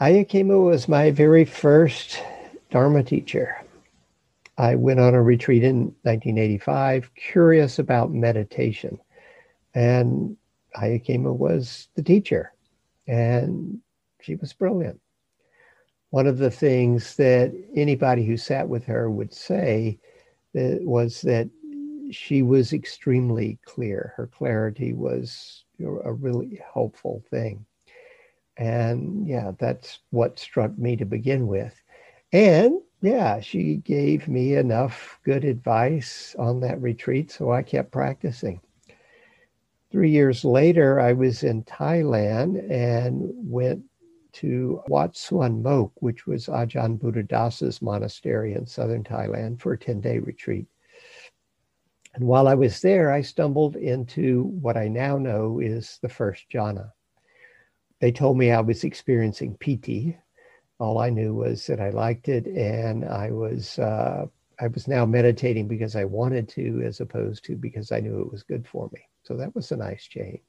Ayya was my very first Dharma teacher. I went on a retreat in 1985, curious about meditation. And Ayya Khema was the teacher, and she was brilliant. One of the things that anybody who sat with her would say that was that she was extremely clear. Her clarity was a really helpful thing. And yeah, that's what struck me to begin with. And yeah, she gave me enough good advice on that retreat, so I kept practicing. Three years later, I was in Thailand and went to Wat Suan Mok, which was Ajahn Buddhadasa's monastery in southern Thailand for a 10 day retreat. And while I was there, I stumbled into what I now know is the first jhana. They told me I was experiencing piti. All I knew was that I liked it, and I was uh, I was now meditating because I wanted to, as opposed to because I knew it was good for me. So that was a nice change.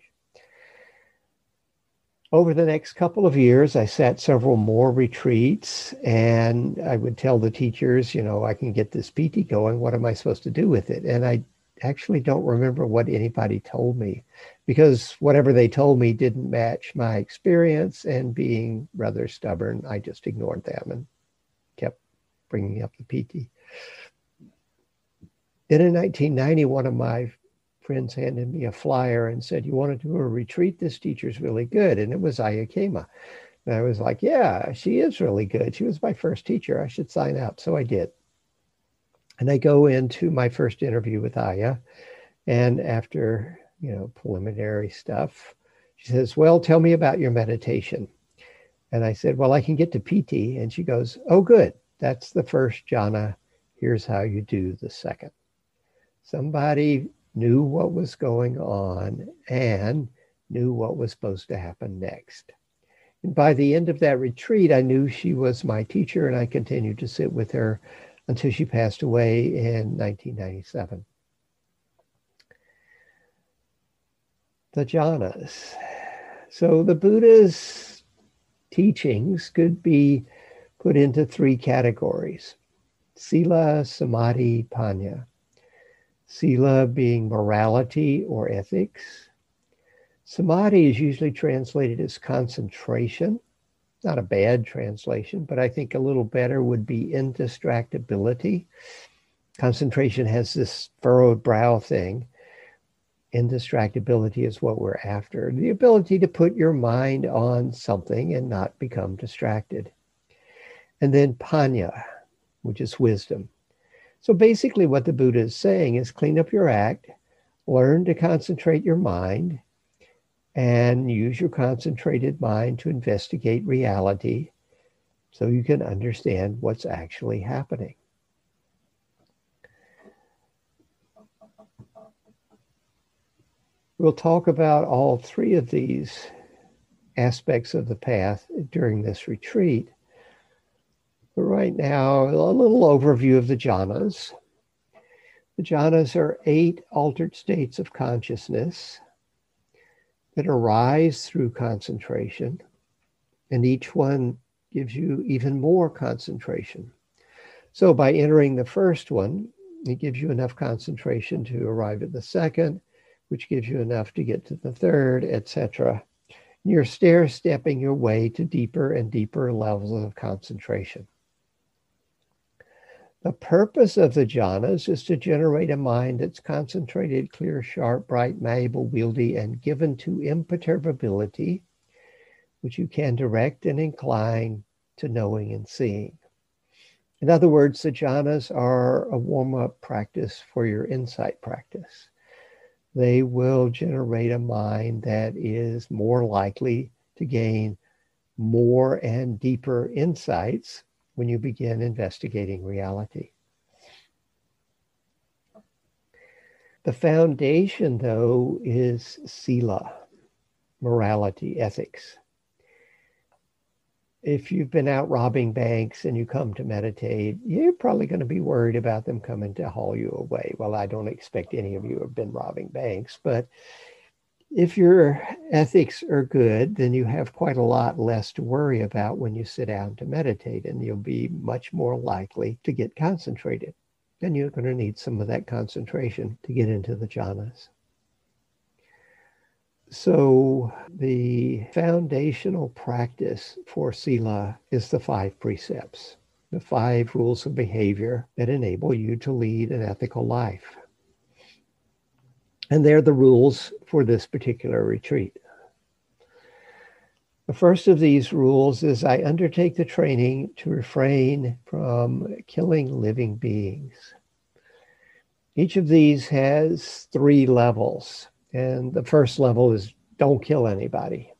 Over the next couple of years, I sat several more retreats, and I would tell the teachers, you know, I can get this piti going. What am I supposed to do with it? And I actually don't remember what anybody told me because whatever they told me didn't match my experience. And being rather stubborn, I just ignored them and kept bringing up the piti. Then in 1990, one of my friends handed me a flyer and said, You want to do a retreat? This teacher's really good. And it was Ayya Khema. And I was like, Yeah, she is really good. She was my first teacher. I should sign up. So I did. And I go into my first interview with Ayya. And after, you know, preliminary stuff, she says, Well, tell me about your meditation. And I said, Well, I can get to piti. And she goes, Oh, good. That's the first jhana. Here's how you do the second. Somebody knew what was going on and knew what was supposed to happen next. And by the end of that retreat, I knew she was my teacher, and I continued to sit with her until she passed away in 1997. The jhanas. So the Buddha's teachings could be put into three categories sila, samadhi, panya. Sila being morality or ethics. Samadhi is usually translated as concentration not a bad translation, but I think a little better would be indistractability. Concentration has this furrowed brow thing. Indistractability is what we're after the ability to put your mind on something and not become distracted. And then panya, which is wisdom. So basically, what the Buddha is saying is clean up your act, learn to concentrate your mind, and use your concentrated mind to investigate reality so you can understand what's actually happening. We'll talk about all three of these aspects of the path during this retreat. But right now, a little overview of the jhanas. The jhanas are eight altered states of consciousness that arise through concentration, and each one gives you even more concentration. So by entering the first one, it gives you enough concentration to arrive at the second, which gives you enough to get to the third, etc. You're stair stepping your way to deeper and deeper levels of concentration. The purpose of the jhanas is to generate a mind that's concentrated, clear, sharp, bright, malleable, wieldy, and given to imperturbability, which you can direct and incline to knowing and seeing. In other words, the jhanas are a warm up practice for your insight practice. They will generate a mind that is more likely to gain more and deeper insights when you begin investigating reality. The foundation, though, is sila, morality, ethics. If you've been out robbing banks and you come to meditate, you're probably going to be worried about them coming to haul you away. Well, I don't expect any of you have been robbing banks, but If your ethics are good, then you have quite a lot less to worry about when you sit down to meditate, and you'll be much more likely to get concentrated. And you're going to need some of that concentration to get into the jhanas. So, the foundational practice for Sila is the five precepts, the five rules of behavior that enable you to lead an ethical life. And they're the rules for this particular retreat. The first of these rules is I undertake the training to refrain from killing living beings. Each of these has three levels. And the first level is don't kill anybody.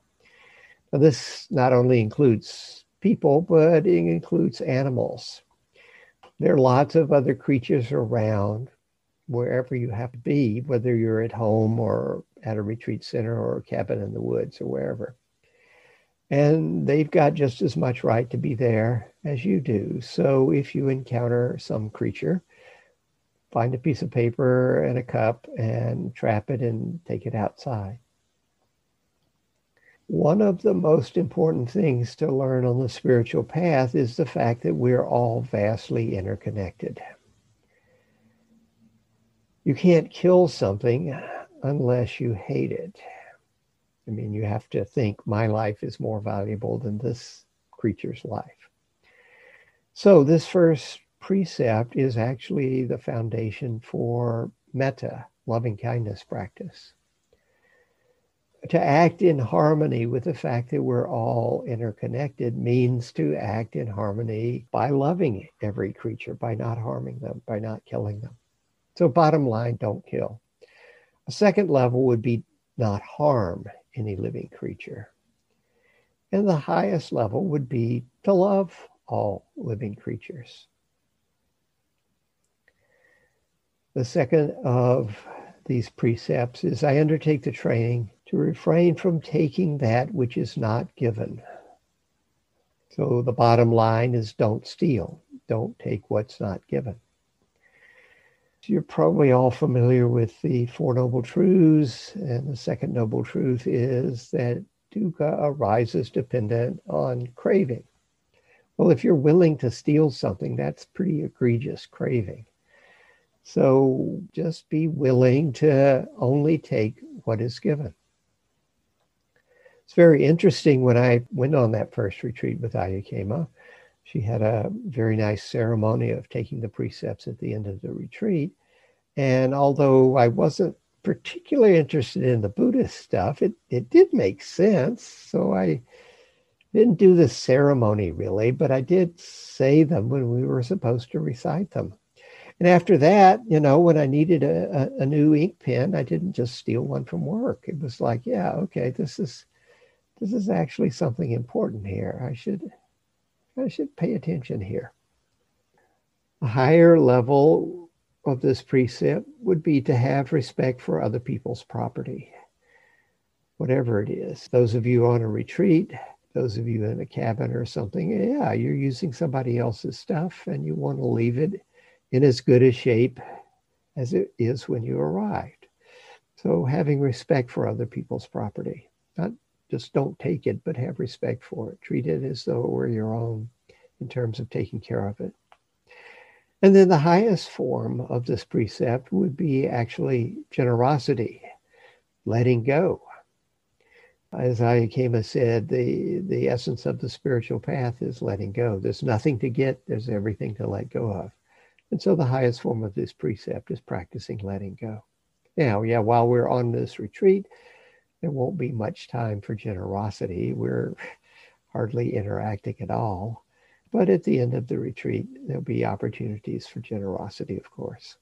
Now, this not only includes people, but it includes animals. There are lots of other creatures around wherever you have to be, whether you're at home or at a retreat center or a cabin in the woods or wherever. And they've got just as much right to be there as you do. So if you encounter some creature, find a piece of paper and a cup and trap it and take it outside. One of the most important things to learn on the spiritual path is the fact that we're all vastly interconnected. You can't kill something unless you hate it. I mean, you have to think my life is more valuable than this creature's life. So, this first precept is actually the foundation for metta, loving kindness practice. To act in harmony with the fact that we're all interconnected means to act in harmony by loving every creature, by not harming them, by not killing them. So, bottom line, don't kill. A second level would be not harm any living creature. And the highest level would be to love all living creatures. The second of these precepts is I undertake the training to refrain from taking that which is not given. So the bottom line is don't steal, don't take what's not given. You're probably all familiar with the Four Noble Truths, and the second Noble Truth is that dukkha arises dependent on craving. Well, if you're willing to steal something, that's pretty egregious craving. So just be willing to only take what is given. It's very interesting when I went on that first retreat with Ayya Khema she had a very nice ceremony of taking the precepts at the end of the retreat. And although I wasn't particularly interested in the Buddhist stuff, it, it did make sense. So I didn't do the ceremony really, but I did say them when we were supposed to recite them. And after that, you know, when I needed a, a, a new ink pen, I didn't just steal one from work. It was like, yeah, okay, this is this is actually something important here. I should I should pay attention here. A higher level of this precept would be to have respect for other people's property, whatever it is. Those of you on a retreat, those of you in a cabin or something, yeah, you're using somebody else's stuff and you want to leave it in as good a shape as it is when you arrived. So having respect for other people's property, not just don't take it, but have respect for it. Treat it as though it were your own in terms of taking care of it. And then the highest form of this precept would be actually generosity, letting go. As Ayya Khema said, the, the essence of the spiritual path is letting go. There's nothing to get, there's everything to let go of. And so the highest form of this precept is practicing letting go. Now, yeah, while we're on this retreat, there won't be much time for generosity. We're hardly interacting at all. But at the end of the retreat, there'll be opportunities for generosity, of course.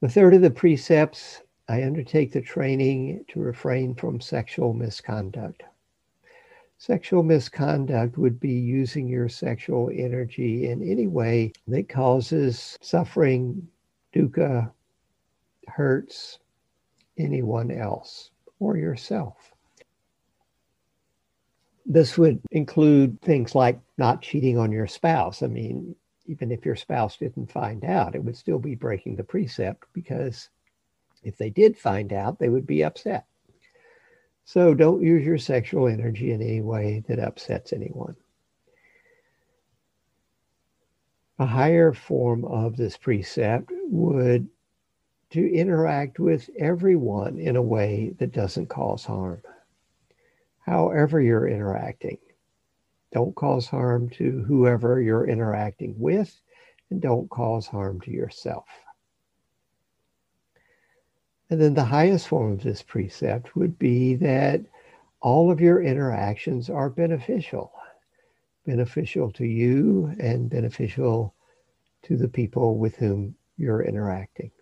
The third of the precepts I undertake the training to refrain from sexual misconduct. Sexual misconduct would be using your sexual energy in any way that causes suffering, dukkha, hurts, anyone else or yourself. This would include things like not cheating on your spouse. I mean, even if your spouse didn't find out, it would still be breaking the precept because If they did find out, they would be upset. So don't use your sexual energy in any way that upsets anyone. A higher form of this precept would to interact with everyone in a way that doesn't cause harm. However, you're interacting, don't cause harm to whoever you're interacting with, and don't cause harm to yourself. And then the highest form of this precept would be that all of your interactions are beneficial, beneficial to you and beneficial to the people with whom you're interacting.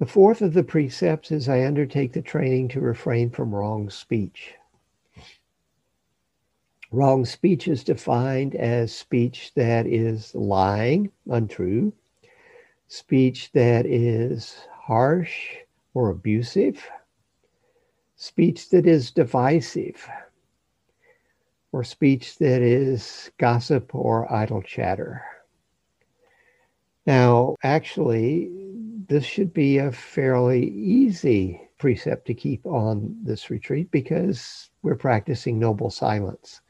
The fourth of the precepts is I undertake the training to refrain from wrong speech. Wrong speech is defined as speech that is lying, untrue, speech that is harsh or abusive, speech that is divisive, or speech that is gossip or idle chatter. Now, actually, this should be a fairly easy precept to keep on this retreat because we're practicing noble silence.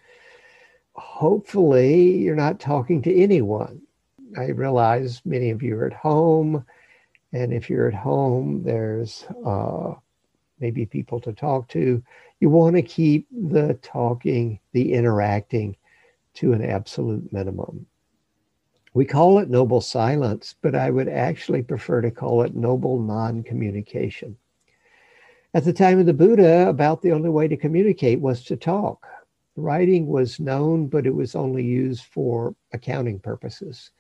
Hopefully, you're not talking to anyone I realize many of you are at home. And if you're at home, there's uh, maybe people to talk to. You want to keep the talking, the interacting to an absolute minimum. We call it noble silence, but I would actually prefer to call it noble non communication. At the time of the Buddha, about the only way to communicate was to talk. Writing was known, but it was only used for accounting purposes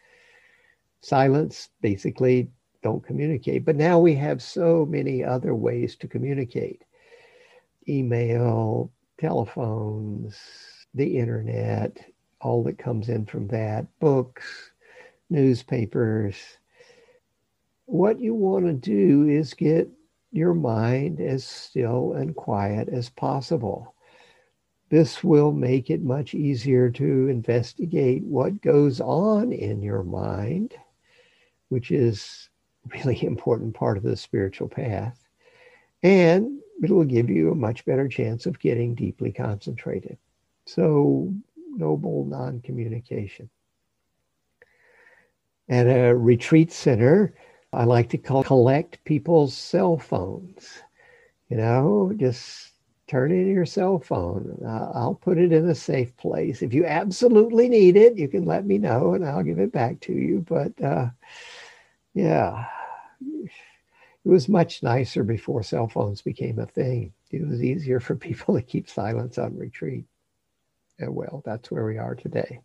silence, basically don't communicate. But now we have so many other ways to communicate email, telephones, the internet, all that comes in from that, books, newspapers. What you want to do is get your mind as still and quiet as possible. This will make it much easier to investigate what goes on in your mind which is really important part of the spiritual path. And it will give you a much better chance of getting deeply concentrated. So, noble non communication. At a retreat center, I like to call, collect people's cell phones. You know, just turn in your cell phone. Uh, I'll put it in a safe place. If you absolutely need it, you can let me know and I'll give it back to you. But uh, yeah. It was much nicer before cell phones became a thing. It was easier for people to keep silence on retreat. And well, that's where we are today.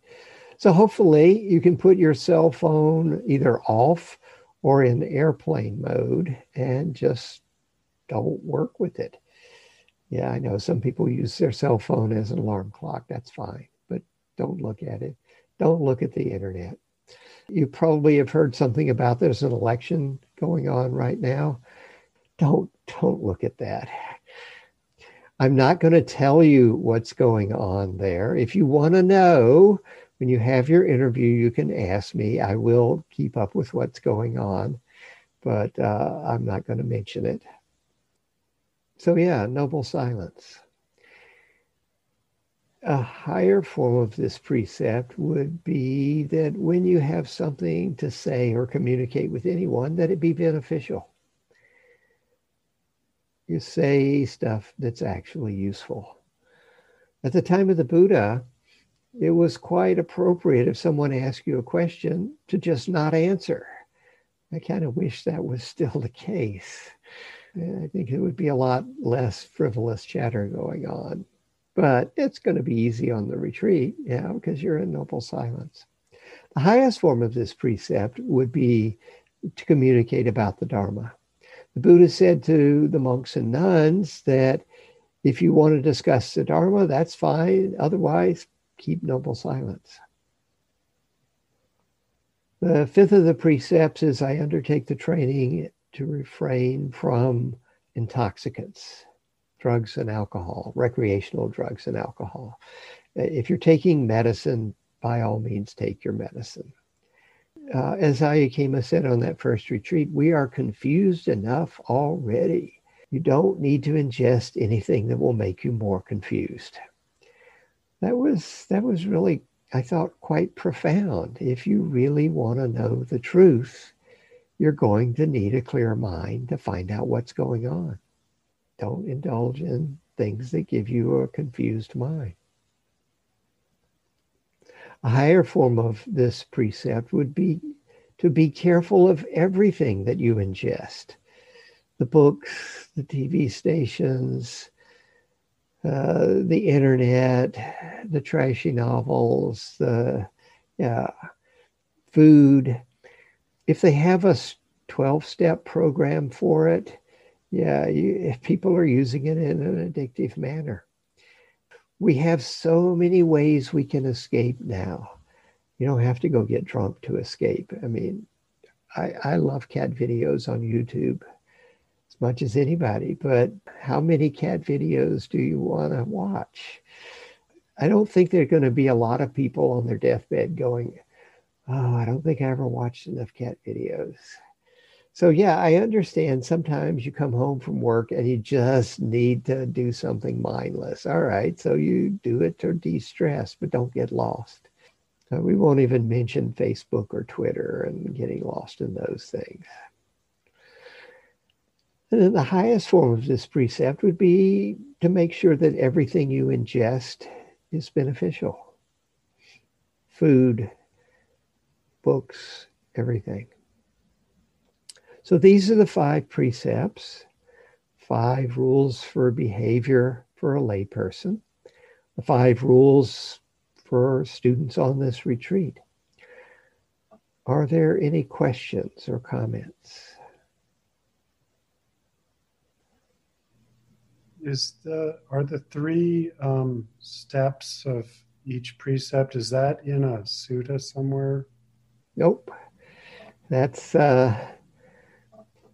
So hopefully you can put your cell phone either off or in airplane mode and just don't work with it. Yeah, I know some people use their cell phone as an alarm clock. That's fine, but don't look at it. Don't look at the internet. You probably have heard something about there's an election going on right now. Don't don't look at that. I'm not going to tell you what's going on there. If you want to know, when you have your interview, you can ask me. I will keep up with what's going on, but uh, I'm not going to mention it. So, yeah, noble silence a higher form of this precept would be that when you have something to say or communicate with anyone, that it be beneficial. You say stuff that's actually useful. At the time of the Buddha, it was quite appropriate if someone asked you a question to just not answer. I kind of wish that was still the case. I think it would be a lot less frivolous chatter going on but it's going to be easy on the retreat, yeah, because you're in noble silence. The highest form of this precept would be to communicate about the Dharma. The Buddha said to the monks and nuns that if you want to discuss the Dharma, that's fine. Otherwise, keep noble silence. The fifth of the precepts is I undertake the training to refrain from intoxicants drugs and alcohol, recreational drugs and alcohol. If you're taking medicine, by all means, take your medicine. uh, as Ayya Khema said on that first retreat, we are confused enough already. You don't need to ingest anything that will make you more confused. That was that was really, I thought, quite profound. If you really want to know the truth, you're going to need a clear mind to find out what's going on. Don't indulge in things that give you a confused mind. A higher form of this precept would be to be careful of everything that you ingest the books, the TV stations, uh, the internet, the trashy novels, the yeah, food. If they have a 12 step program for it, yeah, you, if people are using it in an addictive manner we have so many ways we can escape now. You don't have to go get drunk to escape. I mean, I, I love cat videos on YouTube as much as anybody, but how many cat videos do you want to watch? I don't think there are going to be a lot of people on their deathbed going, Oh, I don't think I ever watched enough cat videos. So yeah, I understand sometimes you come home from work and you just need to do something mindless. All right, so you do it to de-stress, but don't get lost. Uh, we won't even mention Facebook or Twitter and getting lost in those things. And then the highest form of this precept would be to make sure that everything you ingest is beneficial. Food, books, everything. So these are the five precepts, five rules for behavior for a layperson, the five rules for students on this retreat. Are there any questions or comments? Is the are the three um, steps of each precept is that in a sutta somewhere? Nope. That's uh,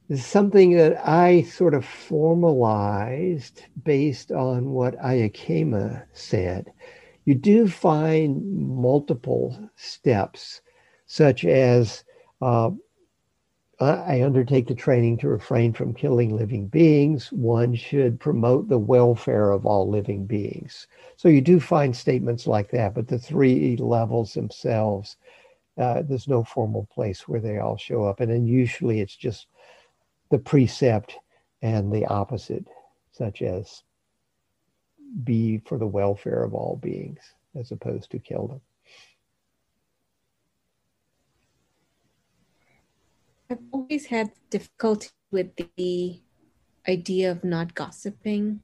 is something that I sort of formalized based on what Ayya Khema said. You do find multiple steps, such as uh, I undertake the training to refrain from killing living beings. One should promote the welfare of all living beings. So you do find statements like that, but the three levels themselves, uh, there's no formal place where they all show up. And then usually it's just the precept and the opposite, such as be for the welfare of all beings as opposed to kill them. I've always had difficulty with the idea of not gossiping.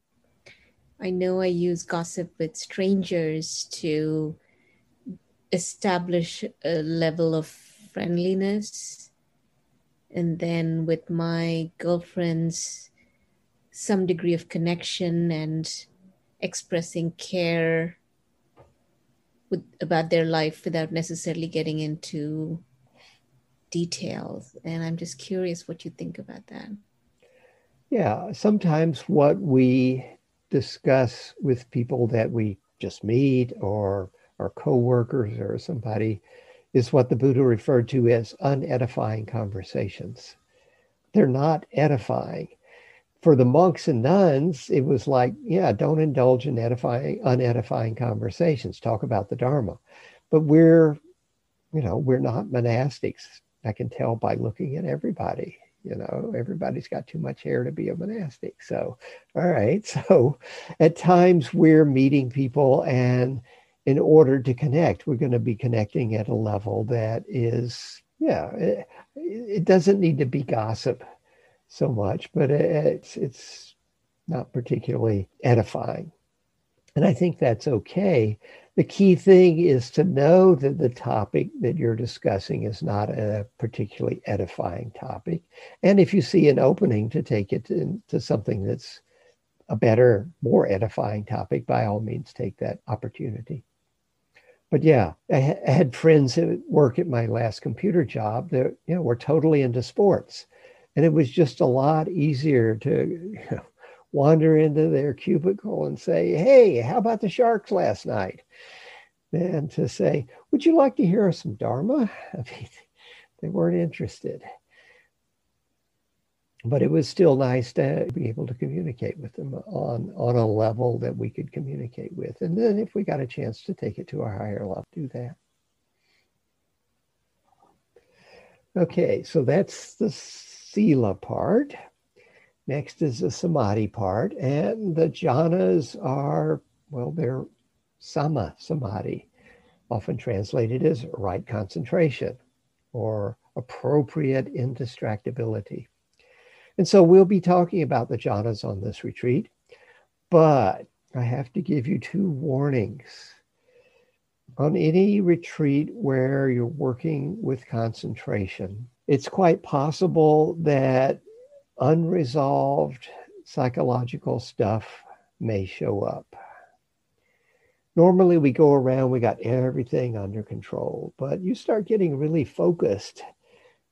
I know I use gossip with strangers to establish a level of friendliness and then with my girlfriends some degree of connection and expressing care with, about their life without necessarily getting into details. And i'm just curious what you think about that. Yeah sometimes what we discuss with people that we just meet or our coworkers or somebody is what the Buddha referred to as unedifying conversations. They're not edifying. For the monks and nuns, it was like, yeah, don't indulge in edifying, unedifying conversations. Talk about the Dharma. But we're, you know, we're not monastics. I can tell by looking at everybody. You know, everybody's got too much hair to be a monastic. So, all right. So at times we're meeting people and in order to connect, we're going to be connecting at a level that is, yeah, it, it doesn't need to be gossip so much, but eh, eh, it's it's not particularly edifying. And I think that's okay. The key thing is to know that the topic that you're discussing is not a particularly edifying topic. And if you see an opening to take it into something that's a better, more edifying topic, by all means, take that opportunity but yeah, I, had friends at work at my last computer job that you know were totally into sports, and it was just a lot easier to you know, wander into their cubicle and say, "Hey, how about the Sharks last night?" than to say, "Would you like to hear some Dharma?" I mean, They weren't interested. But it was still nice to be able to communicate with them on, on a level that we could communicate with. And then if we got a chance to take it to a higher level, do that. Okay, so that's the Sila part. Next is the Samadhi part. And the jhanas are, well, they're Samma Samadhi, often translated as right concentration or appropriate indistractability. And so we'll be talking about the jhanas on this retreat, but I have to give you two warnings. On any retreat where you're working with concentration, it's quite possible that unresolved psychological stuff may show up. Normally, we go around, we got everything under control, but you start getting really focused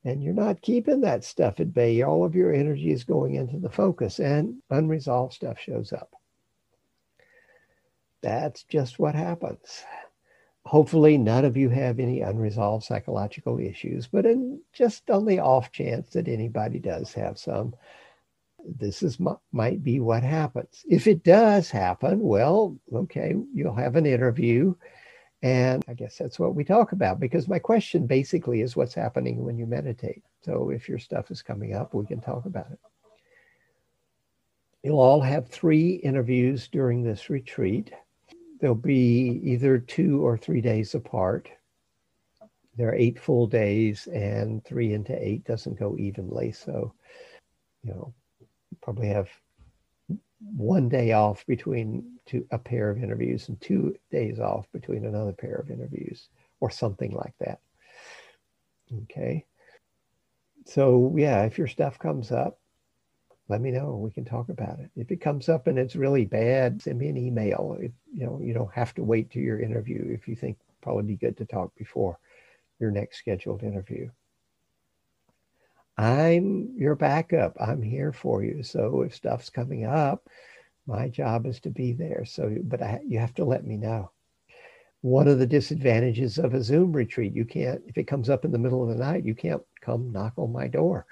and you're not keeping that stuff at bay. All of your energy is going into the focus, and unresolved stuff shows up. That's just what happens. Hopefully, none of you have any unresolved psychological issues, but in just on the off chance that anybody does have some, this is might be what happens. If it does happen, well, okay, you'll have an interview. And I guess that's what we talk about because my question basically is what's happening when you meditate. So if your stuff is coming up, we can talk about it. You'll all have three interviews during this retreat. They'll be either two or three days apart. There are eight full days, and three into eight doesn't go evenly. So, you know, probably have one day off between two, a pair of interviews and two days off between another pair of interviews or something like that. Okay. So yeah, if your stuff comes up, let me know. We can talk about it. If it comes up and it's really bad, send me an email. If, you know, you don't have to wait to your interview if you think probably be good to talk before your next scheduled interview. I'm your backup. I'm here for you. So if stuff's coming up, my job is to be there. So, but I, you have to let me know. One of the disadvantages of a Zoom retreat, you can't, if it comes up in the middle of the night, you can't come knock on my door.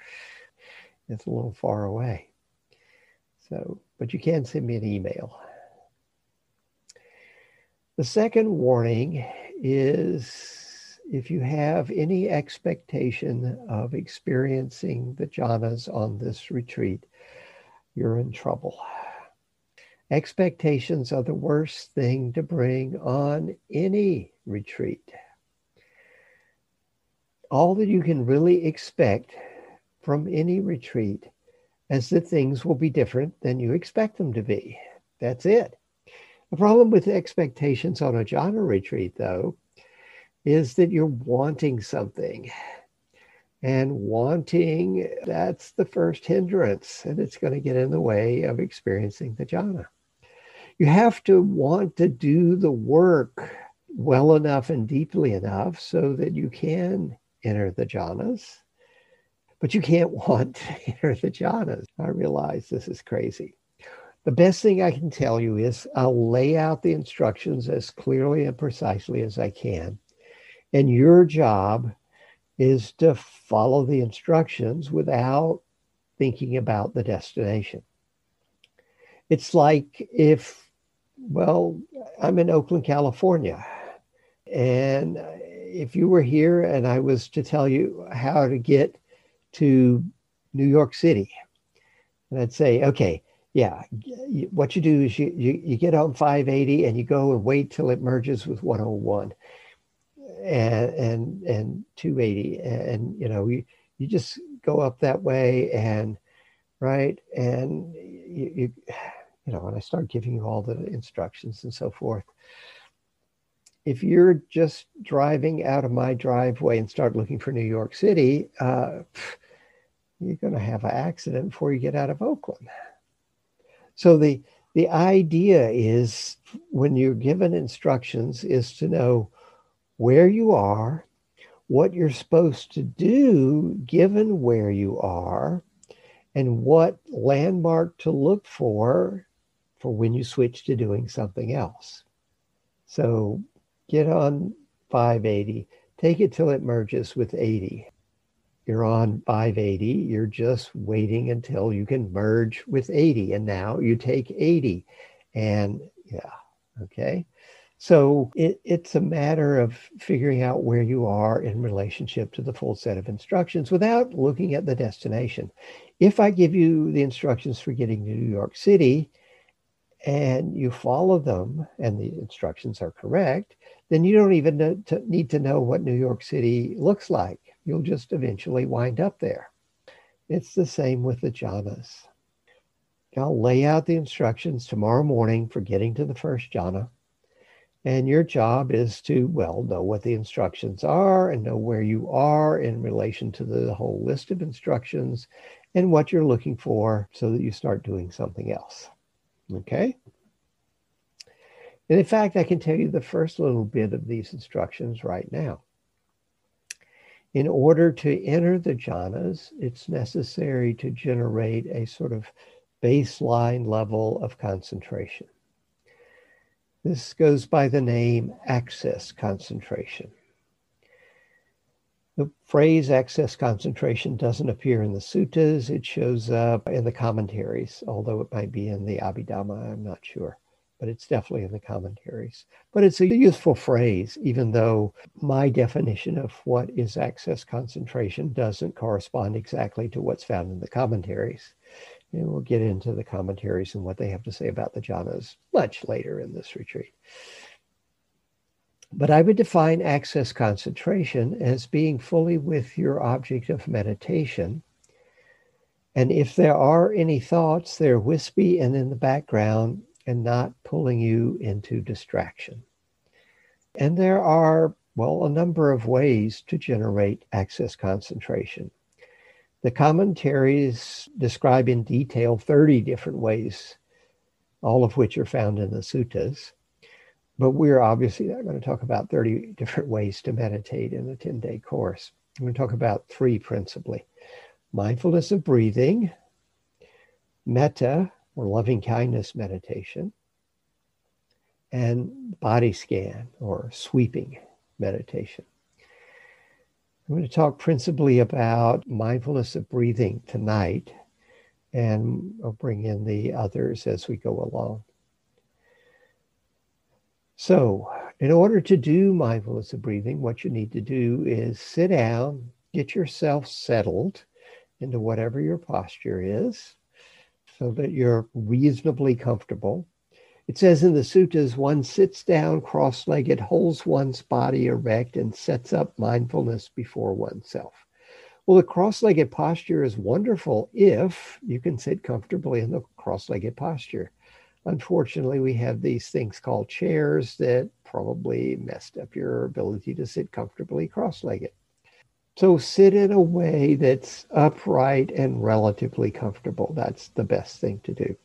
It's a little far away. So, but you can send me an email. The second warning is if you have any expectation of experiencing the jhanas on this retreat, you're in trouble. Expectations are the worst thing to bring on any retreat. All that you can really expect from any retreat is that things will be different than you expect them to be. That's it. The problem with expectations on a jhana retreat, though, is that you're wanting something. And wanting, that's the first hindrance, and it's going to get in the way of experiencing the jhana. You have to want to do the work well enough and deeply enough so that you can enter the jhanas, but you can't want to enter the jhanas. I realize this is crazy. The best thing I can tell you is I'll lay out the instructions as clearly and precisely as I can and your job is to follow the instructions without thinking about the destination. It's like if, well, I'm in Oakland, California, and if you were here and I was to tell you how to get to New York City, and I'd say, okay, yeah, what you do is you, you, you get on 580 and you go and wait till it merges with 101 and and and 280 and you know you you just go up that way and right and you, you you know and i start giving you all the instructions and so forth. If you're just driving out of my driveway and start looking for new york city uh, you're going to have an accident before you get out of oakland. So the the idea is when you're given instructions is to know where you are, what you're supposed to do given where you are, and what landmark to look for for when you switch to doing something else. So get on 580, take it till it merges with 80. you're on 580, you're just waiting until you can merge with 80. And now you take 80. And yeah, okay. So it, it's a matter of figuring out where you are in relationship to the full set of instructions without looking at the destination. If I give you the instructions for getting to New York City and you follow them and the instructions are correct, then you don't even to, need to know what New York City looks like. You'll just eventually wind up there. It's the same with the jhanas. I'll lay out the instructions tomorrow morning for getting to the first jhana and your job is to, well, know what the instructions are and know where you are in relation to the whole list of instructions and what you're looking for so that you start doing something else. Okay? And in fact, I can tell you the first little bit of these instructions right now. In order to enter the jhanas, it's necessary to generate a sort of baseline level of concentration. This goes by the name access concentration. The phrase access concentration doesn't appear in the suttas. It shows up in the commentaries, although it might be in the Abhidhamma, I'm not sure. But it's definitely in the commentaries. But it's a useful phrase, even though my definition of what is access concentration doesn't correspond exactly to what's found in the commentaries. And we'll get into the commentaries and what they have to say about the jhanas much later in this retreat. But I would define access concentration as being fully with your object of meditation. And if there are any thoughts, they're wispy and in the background and not pulling you into distraction. And there are, well, a number of ways to generate access concentration. The commentaries describe in detail 30 different ways, all of which are found in the suttas. But we're obviously not going to talk about 30 different ways to meditate in a 10 day course. I'm going to talk about three principally mindfulness of breathing, metta or loving kindness meditation, and body scan or sweeping meditation. I'm going to talk principally about mindfulness of breathing tonight, and I'll bring in the others as we go along. So, in order to do mindfulness of breathing, what you need to do is sit down, get yourself settled into whatever your posture is so that you're reasonably comfortable. It says in the suttas, one sits down cross legged, holds one's body erect, and sets up mindfulness before oneself. Well, the cross legged posture is wonderful if you can sit comfortably in the cross legged posture. Unfortunately, we have these things called chairs that probably messed up your ability to sit comfortably cross legged. So sit in a way that's upright and relatively comfortable. That's the best thing to do.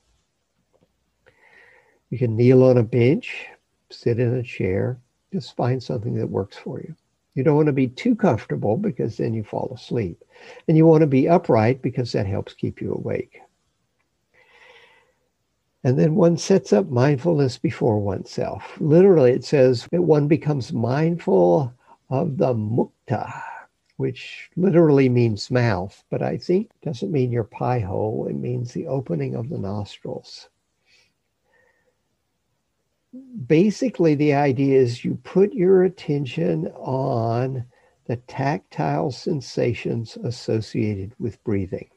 You can kneel on a bench, sit in a chair, just find something that works for you. You don't want to be too comfortable because then you fall asleep. And you want to be upright because that helps keep you awake. And then one sets up mindfulness before oneself. Literally, it says that one becomes mindful of the mukta, which literally means mouth, but I think doesn't mean your pie hole. It means the opening of the nostrils basically the idea is you put your attention on the tactile sensations associated with breathing.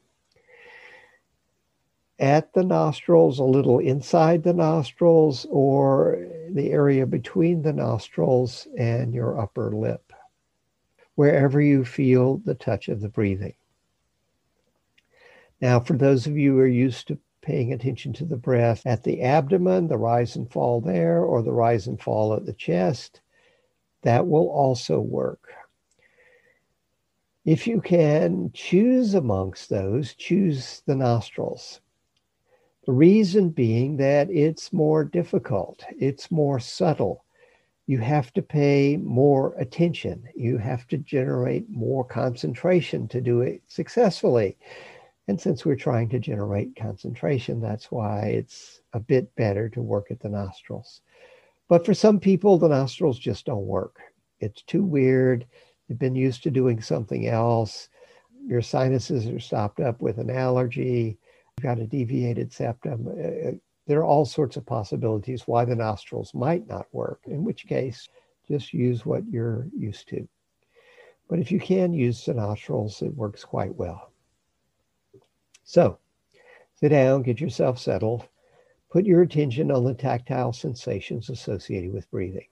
At the nostrils, a little inside the nostrils, or the area between the nostrils and your upper lip, wherever you feel the touch of the breathing. Now, for those of you who are used to paying attention to the breath at the abdomen, the rise and fall there, or the rise and fall at the chest. That will also work. If you can choose amongst those, choose the nostrils. The reason being that it's more difficult, it's more subtle. You have to pay more attention. You have to generate more concentration to do it successfully. And since we're trying to generate concentration, that's why it's a bit better to work at the nostrils. But for some people, the nostrils just don't work. It's too weird. They've been used to doing something else. your sinuses are stopped up with an allergy, you've got a deviated septum. Uh, uh, there are all sorts of possibilities why the nostrils might not work, in which case, just use what you're used to. But if you can use the nostrils, it works quite well. So, sit down, get yourself settled, put your attention on the tactile sensations associated with breathing.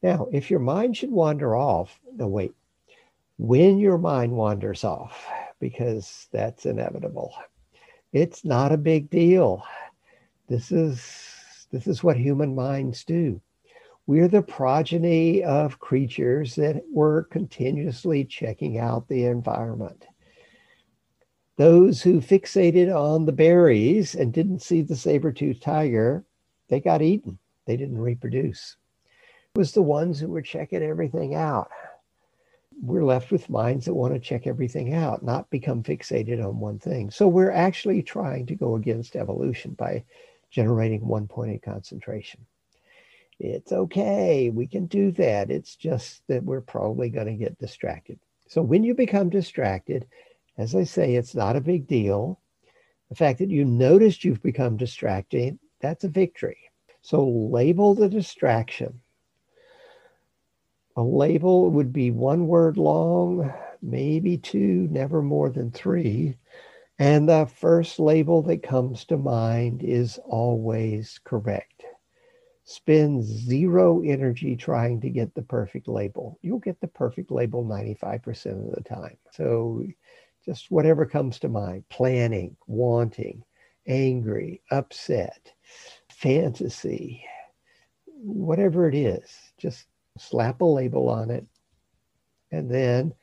Now, if your mind should wander off, no, wait, when your mind wanders off, because that's inevitable, it's not a big deal. This is this is what human minds do. We're the progeny of creatures that were continuously checking out the environment. Those who fixated on the berries and didn't see the saber-toothed tiger, they got eaten. They didn't reproduce. It was the ones who were checking everything out. We're left with minds that want to check everything out, not become fixated on one thing. So we're actually trying to go against evolution by generating one pointed concentration. It's okay. We can do that. It's just that we're probably going to get distracted. So when you become distracted, as I say, it's not a big deal. The fact that you noticed you've become distracted, that's a victory. So label the distraction. A label would be one word long, maybe two, never more than three. And the first label that comes to mind is always correct. Spend zero energy trying to get the perfect label. You'll get the perfect label 95% of the time. So just whatever comes to mind planning, wanting, angry, upset, fantasy, whatever it is, just slap a label on it. And then,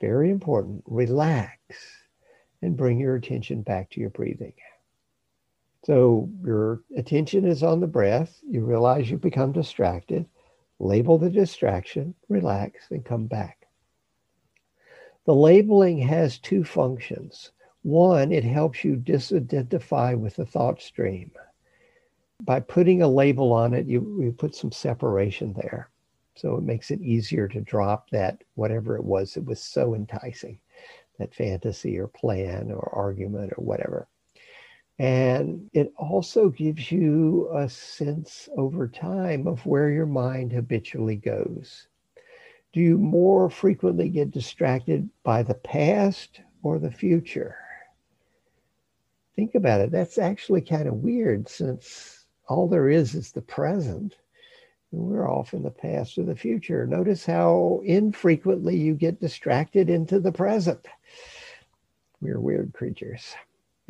very important, relax and bring your attention back to your breathing. So your attention is on the breath. You realize you've become distracted. Label the distraction, relax, and come back. The labeling has two functions. One, it helps you disidentify with the thought stream. By putting a label on it, you, you put some separation there. So it makes it easier to drop that, whatever it was that was so enticing that fantasy or plan or argument or whatever. And it also gives you a sense over time of where your mind habitually goes. Do you more frequently get distracted by the past or the future? Think about it. That's actually kind of weird since all there is is the present. And We're off in the past or the future. Notice how infrequently you get distracted into the present. We're weird creatures.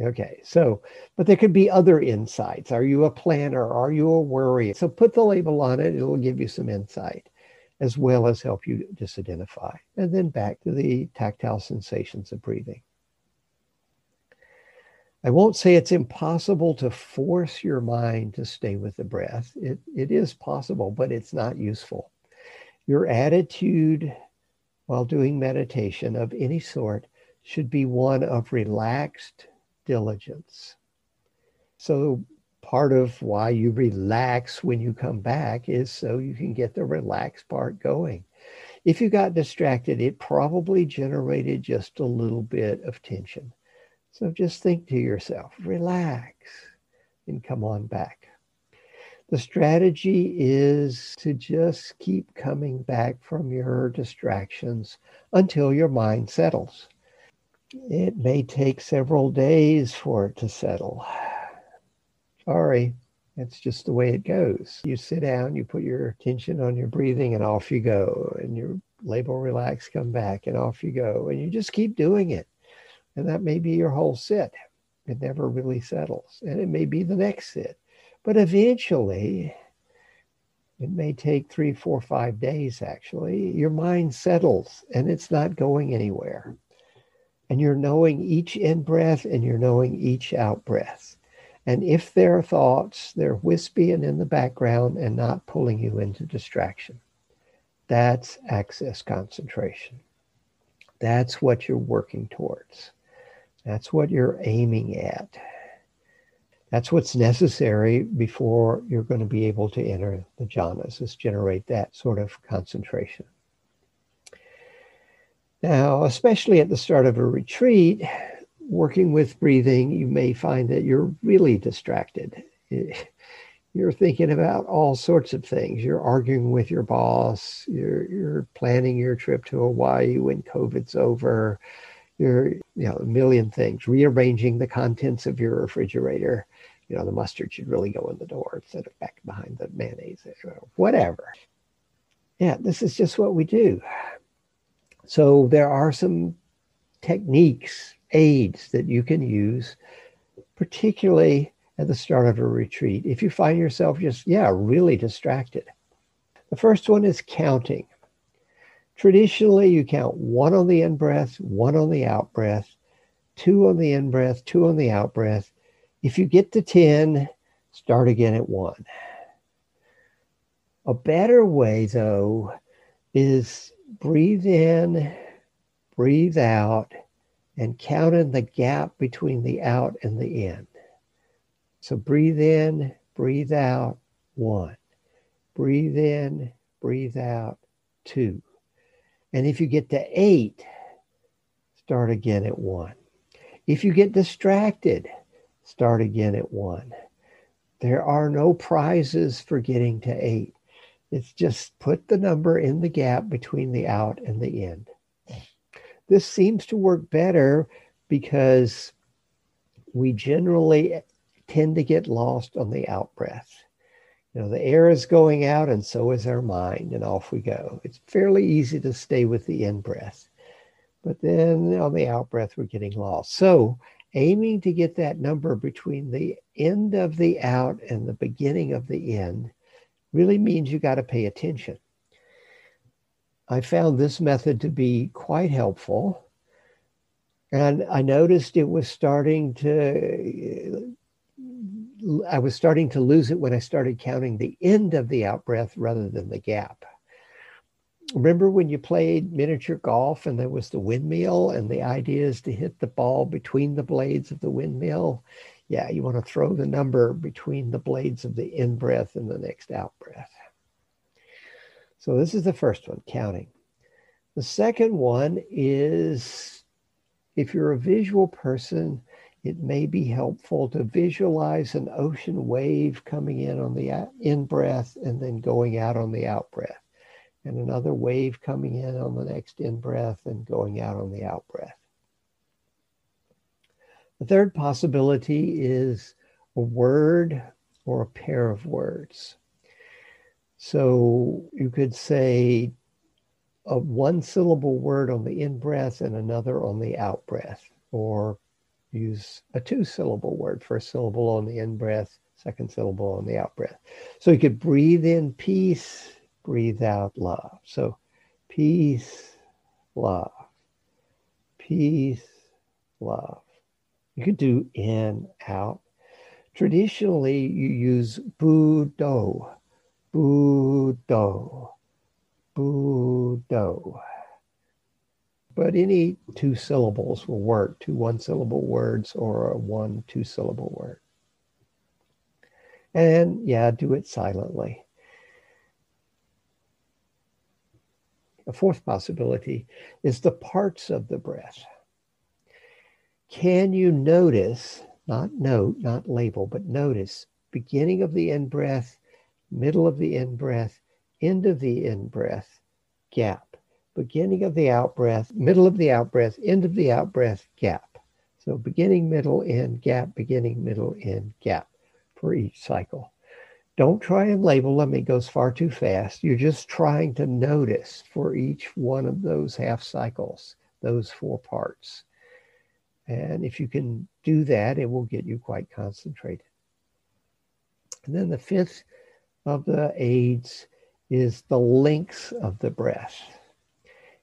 Okay, so, but there could be other insights. Are you a planner? Are you a worry? So put the label on it, it'll give you some insight as well as help you disidentify. And then back to the tactile sensations of breathing. I won't say it's impossible to force your mind to stay with the breath. It, it is possible, but it's not useful. Your attitude while doing meditation of any sort should be one of relaxed diligence. So, part of why you relax when you come back is so you can get the relaxed part going. If you got distracted, it probably generated just a little bit of tension. So just think to yourself, relax, and come on back. The strategy is to just keep coming back from your distractions until your mind settles. It may take several days for it to settle. Sorry, that's just the way it goes. You sit down, you put your attention on your breathing, and off you go. And your label relax, come back, and off you go. And you just keep doing it. And that may be your whole sit. It never really settles. And it may be the next sit. But eventually, it may take three, four, five days actually. Your mind settles and it's not going anywhere. And you're knowing each in breath and you're knowing each out breath. And if there are thoughts, they're wispy and in the background and not pulling you into distraction. That's access concentration. That's what you're working towards. That's what you're aiming at. That's what's necessary before you're going to be able to enter the jhanas, is generate that sort of concentration. Now, especially at the start of a retreat, working with breathing, you may find that you're really distracted. You're thinking about all sorts of things. You're arguing with your boss. You're, you're planning your trip to Hawaii when COVID's over. You're, you know, a million things. Rearranging the contents of your refrigerator. You know, the mustard should really go in the door instead of back behind the mayonnaise. Whatever. Yeah, this is just what we do. So there are some techniques, aids that you can use, particularly at the start of a retreat if you find yourself just, yeah, really distracted. The first one is counting. Traditionally, you count one on the in breath, one on the out breath, two on the in breath, two on the out breath. If you get to 10, start again at one. A better way, though, is breathe in, breathe out, and count in the gap between the out and the in. So breathe in, breathe out, one. Breathe in, breathe out, two. And if you get to eight, start again at one. If you get distracted, start again at one. There are no prizes for getting to eight. It's just put the number in the gap between the out and the in. This seems to work better because we generally tend to get lost on the out breath. You know, the air is going out and so is our mind, and off we go. It's fairly easy to stay with the in breath. But then on the out breath, we're getting lost. So, aiming to get that number between the end of the out and the beginning of the in really means you got to pay attention. I found this method to be quite helpful. And I noticed it was starting to, I was starting to lose it when I started counting the end of the out breath rather than the gap. Remember when you played miniature golf and there was the windmill, and the idea is to hit the ball between the blades of the windmill? yeah, you want to throw the number between the blades of the in breath and the next out breath. So this is the first one, counting. The second one is if you're a visual person, it may be helpful to visualize an ocean wave coming in on the in breath and then going out on the out breath, and another wave coming in on the next in breath and going out on the out breath. The third possibility is a word or a pair of words. So you could say a one syllable word on the in breath and another on the out breath, or use a two syllable word, first syllable on the in breath, second syllable on the out breath. So you could breathe in peace, breathe out love. So peace, love, peace, love. You could do in, out. Traditionally, you use bu-do, bu-do, bu-do. But any two syllables will work, two one syllable words or a one two syllable word. And yeah, do it silently. A fourth possibility is the parts of the breath. Can you notice, not note, not label, but notice beginning of the in breath, middle of the in breath, end of the in breath, gap. Beginning of the out breath, middle of the out breath, end of the out breath, gap. So beginning, middle, end, gap, beginning, middle, end, gap for each cycle. Don't try and label them, it goes far too fast. You're just trying to notice for each one of those half cycles, those four parts. And if you can do that, it will get you quite concentrated. And then the fifth of the aids is the length of the breath.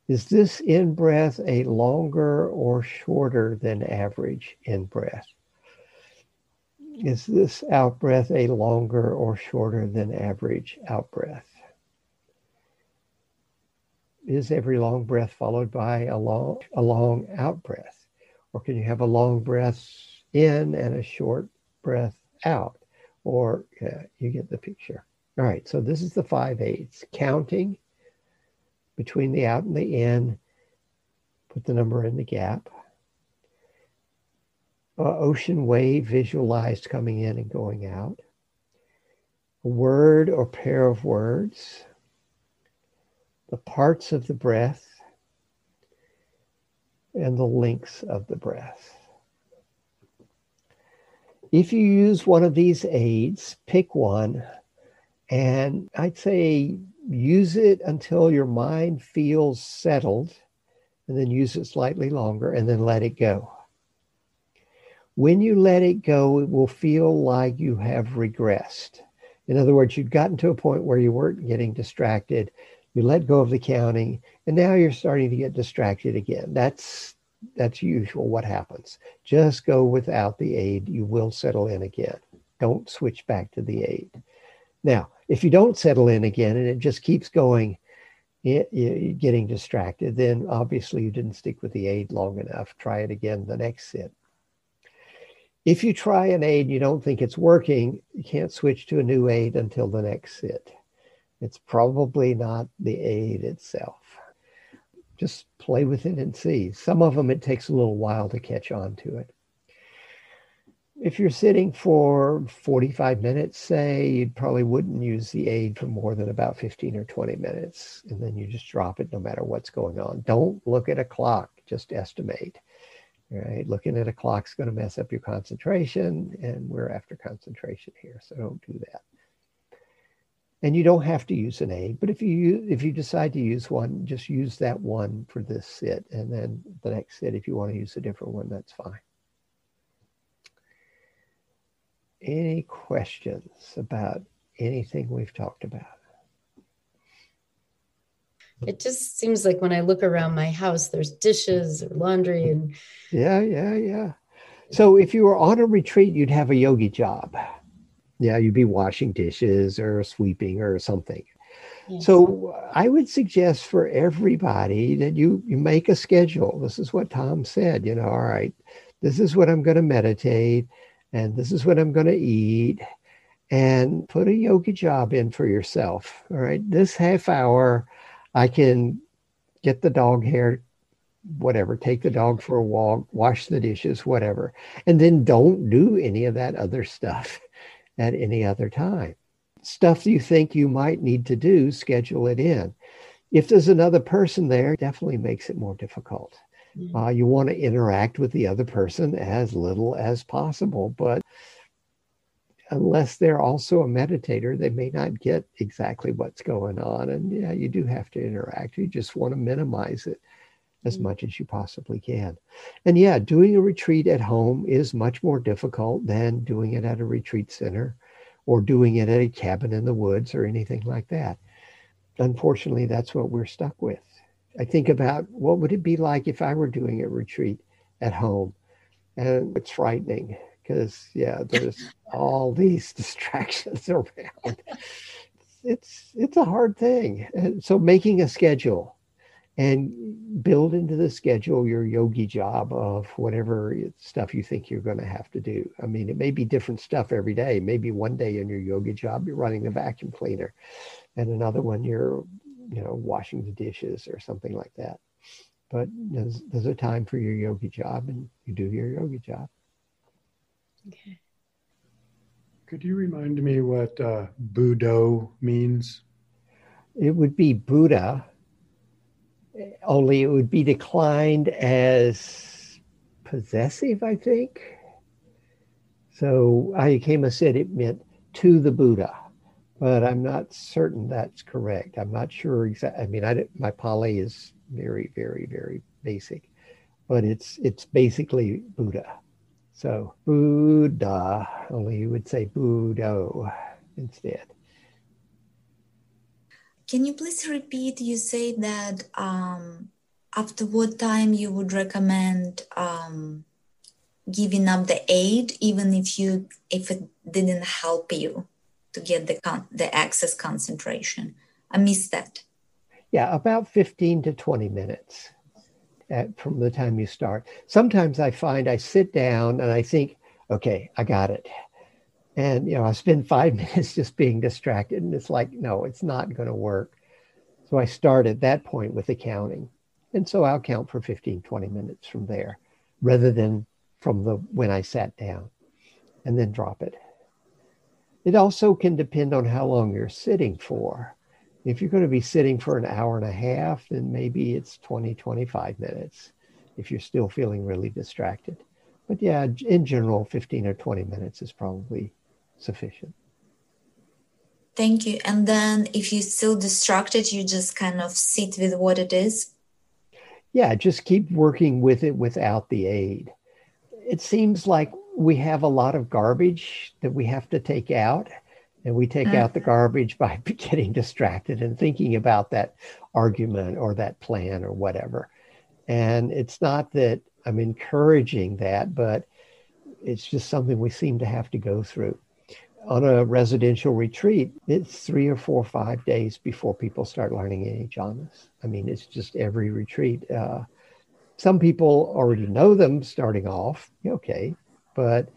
Is this in breath a longer or shorter than average in breath? Is this out breath a longer or shorter than average out breath? Is every long breath followed by a long, a long out breath? Or can you have a long breath in and a short breath out? Or yeah, you get the picture. All right, so this is the five aids counting between the out and the in, put the number in the gap. Uh, ocean wave visualized coming in and going out. A word or pair of words. The parts of the breath and the lengths of the breath. If you use one of these aids, pick one, and I'd say use it until your mind feels settled, and then use it slightly longer, and then let it go. When you let it go, it will feel like you have regressed. In other words, you've gotten to a point where you weren't getting distracted. You let go of the counting, and now you're starting to get distracted again. That's that's usual what happens. Just go without the aid. You will settle in again. Don't switch back to the aid. Now, if you don't settle in again and it just keeps going, it, it, getting distracted, then obviously you didn't stick with the aid long enough. Try it again the next sit. If you try an aid you don't think it's working, you can't switch to a new aid until the next sit. It's probably not the aid itself just play with it and see. Some of them, it takes a little while to catch on to it. If you're sitting for 45 minutes, say, you probably wouldn't use the aid for more than about 15 or 20 minutes. And then you just drop it no matter what's going on. Don't look at a clock, just estimate. Right? Looking at a clock's going to mess up your concentration, and we're after concentration here, so don't do that and you don't have to use an aid but if you if you decide to use one just use that one for this sit and then the next sit if you want to use a different one that's fine any questions about anything we've talked about? It just seems like when i look around my house there's dishes or laundry and yeah yeah yeah. So if you were on a retreat you'd have a yogi job. Yeah, you'd be washing dishes or sweeping or something. So I would suggest for everybody that you you make a schedule. This is what Tom said, you know, all right, this is what I'm going to meditate and this is what I'm going to eat and put a yoga job in for yourself. All right, this half hour I can get the dog hair whatever, take the dog for a walk, wash the dishes, whatever. And then don't do any of that other stuff at any other time. Stuff you think you might need to do, schedule it in. If there's another person there, definitely makes it more difficult. Uh, you want to interact with the other person as little as possible, but unless they're also a meditator, they may not get exactly what's going on. And yeah, you do have to interact. You just want to minimize it as mm-hmm. much as you possibly can. And yeah, doing a retreat at home is much more difficult than doing it at a retreat center or doing it at a cabin in the woods or anything like that. Unfortunately, that's what we're stuck with. I think about what would it be like if I were doing a retreat at home? And it's frightening because yeah, there's all these distractions around. It's it's a hard thing. And so making a schedule and build into the schedule your yogi job of whatever stuff you think you're going to have to do. I mean, it may be different stuff every day. Maybe one day in your yogi job, you're running the vacuum cleaner, and another one, you're, you know, washing the dishes or something like that. But there's, there's a time for your yogi job, and you do your yogi job. Okay. Could you remind me what uh, Buddho means? It would be Buddha only it would be declined as possessive, I think. So Ayya said it meant to the Buddha, but I'm not certain that's correct. I'm not sure exactly. I mean, I, my Pali is very, very, very basic, but it's it's basically Buddha. So Buddha, only you would say Buddho instead. Can you please repeat? You say that um, after what time you would recommend um, giving up the aid, even if you if it didn't help you to get the con- the access concentration. I missed that. Yeah, about fifteen to twenty minutes at, from the time you start. Sometimes I find I sit down and I think, okay, I got it. And, you know, I spend five minutes just being distracted. And it's like, no, it's not going to work. So I start at that point with accounting. And so I'll count for 15, 20 minutes from there rather than from the when I sat down and then drop it. It also can depend on how long you're sitting for. If you're going to be sitting for an hour and a half, then maybe it's 20, 25 minutes if you're still feeling really distracted. But yeah, in general, 15 or 20 minutes is probably sufficient. Thank you. And then if you're still distracted, you just kind of sit with what it is. Yeah, just keep working with it without the aid. It seems like we have a lot of garbage that we have to take out. And we take mm-hmm. out the garbage by getting distracted and thinking about that argument or that plan or whatever. And it's not that I'm encouraging that, but it's just something we seem to have to go through. On a residential retreat, it's three or four or five days before people start learning any jhanas. I mean, it's just every retreat. Uh, some people already know them starting off, okay, but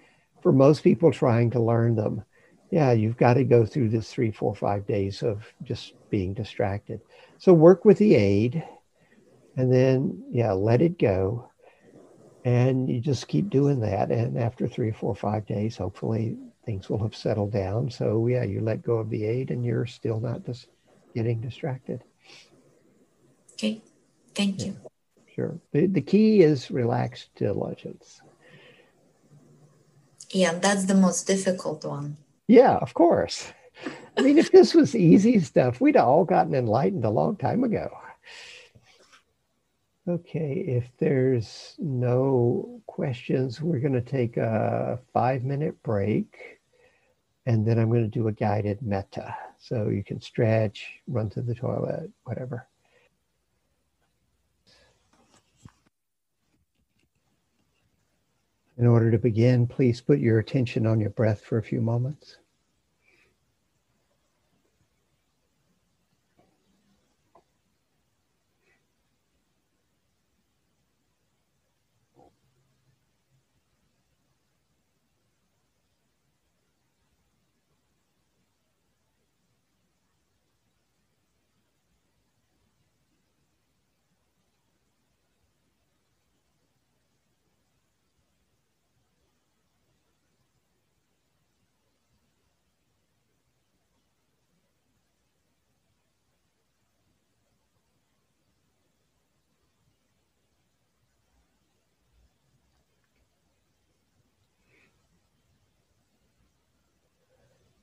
for most people trying to learn them, yeah, you've got to go through this three, four, five days of just being distracted. So work with the aid and then, yeah, let it go. And you just keep doing that. And after three, four, five days, hopefully things will have settled down. So, yeah, you let go of the aid and you're still not just getting distracted. Okay. Thank you. Sure. The, the key is relaxed diligence. Yeah, that's the most difficult one. Yeah, of course. I mean, if this was easy stuff, we'd all gotten enlightened a long time ago. Okay, if there's no questions, we're going to take a five minute break and then I'm going to do a guided metta. So you can stretch, run to the toilet, whatever. In order to begin, please put your attention on your breath for a few moments.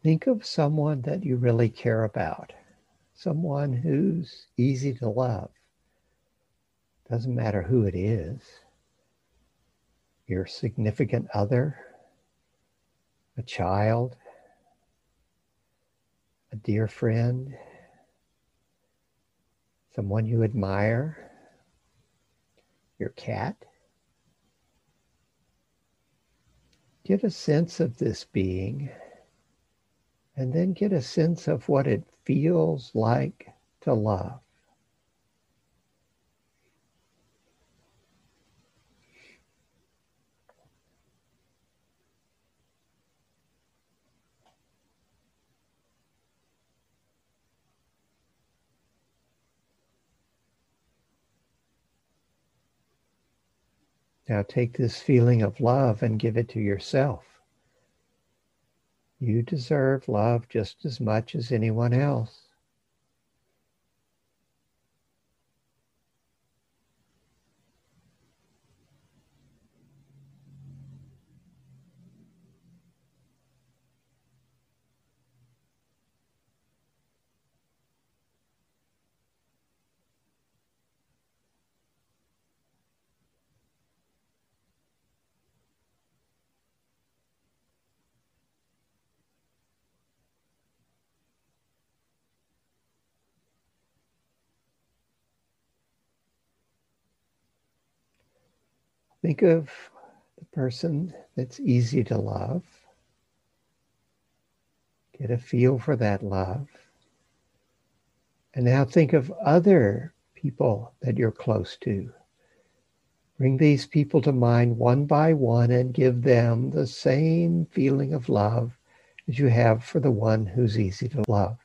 Think of someone that you really care about, someone who's easy to love. Doesn't matter who it is. Your significant other, a child, a dear friend, someone you admire, your cat. Get a sense of this being and then get a sense of what it feels like to love. Now take this feeling of love and give it to yourself. You deserve love just as much as anyone else. Think of the person that's easy to love. Get a feel for that love. And now think of other people that you're close to. Bring these people to mind one by one and give them the same feeling of love as you have for the one who's easy to love.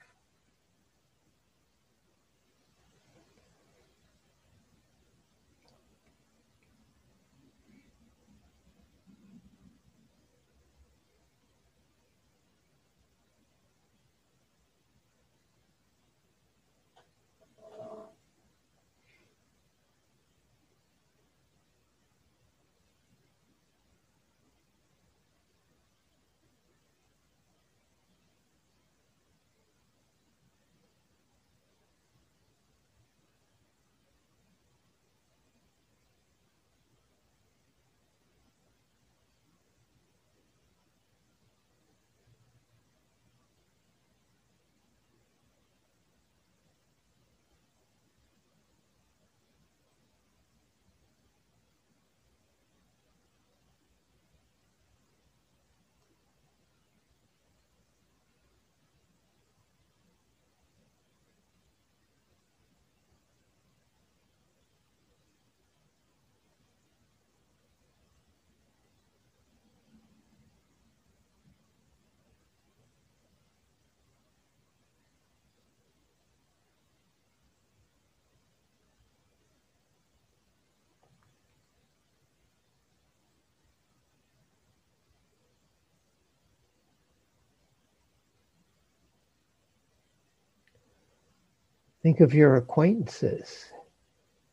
Think of your acquaintances,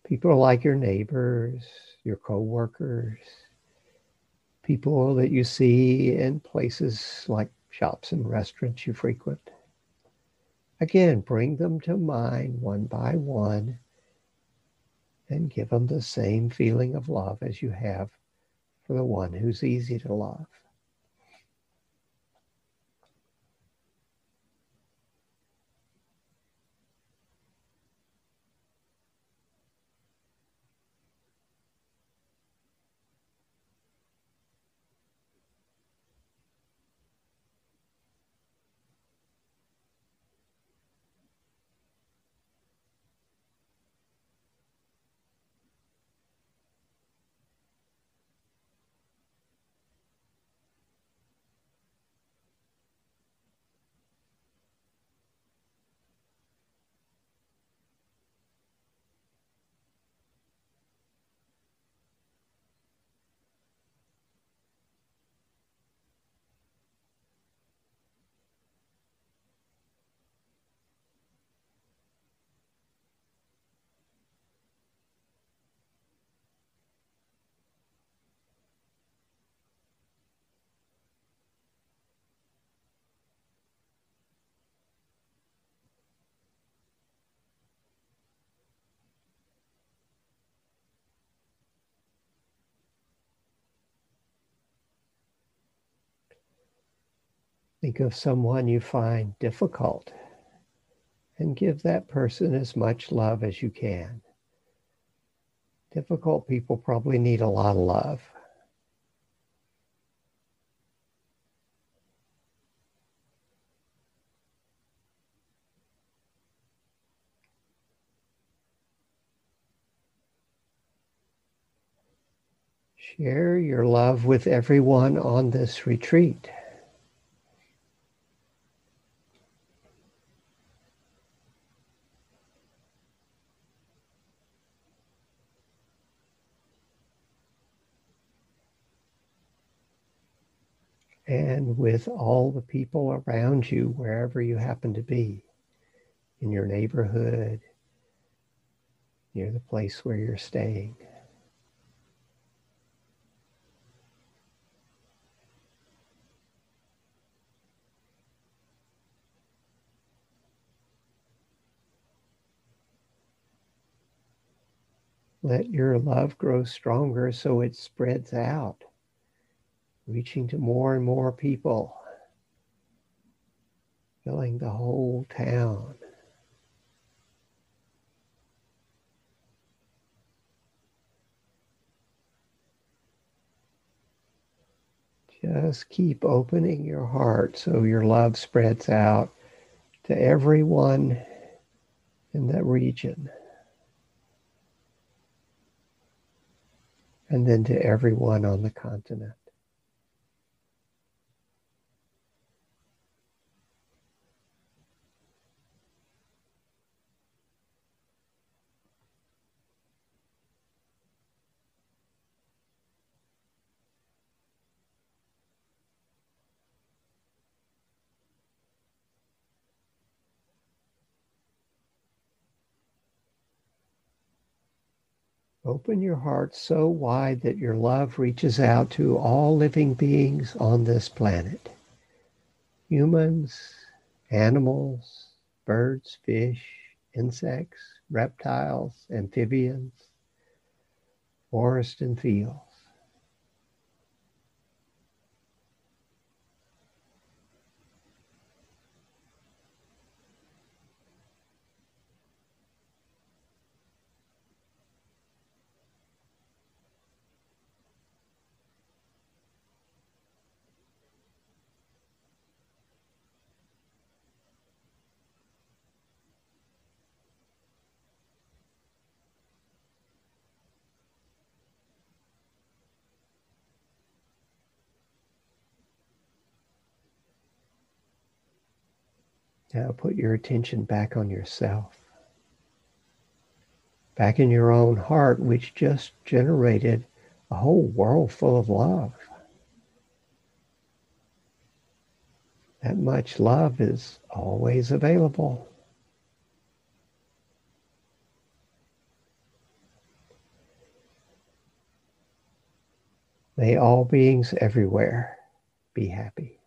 people like your neighbors, your coworkers, people that you see in places like shops and restaurants you frequent. Again, bring them to mind one by one and give them the same feeling of love as you have for the one who's easy to love. Think of someone you find difficult and give that person as much love as you can. Difficult people probably need a lot of love. Share your love with everyone on this retreat. With all the people around you, wherever you happen to be, in your neighborhood, near the place where you're staying. Let your love grow stronger so it spreads out reaching to more and more people, filling the whole town. Just keep opening your heart so your love spreads out to everyone in that region. And then to everyone on the continent. Open your heart so wide that your love reaches out to all living beings on this planet. Humans, animals, birds, fish, insects, reptiles, amphibians, forest and field. Now put your attention back on yourself, back in your own heart, which just generated a whole world full of love. That much love is always available. May all beings everywhere be happy.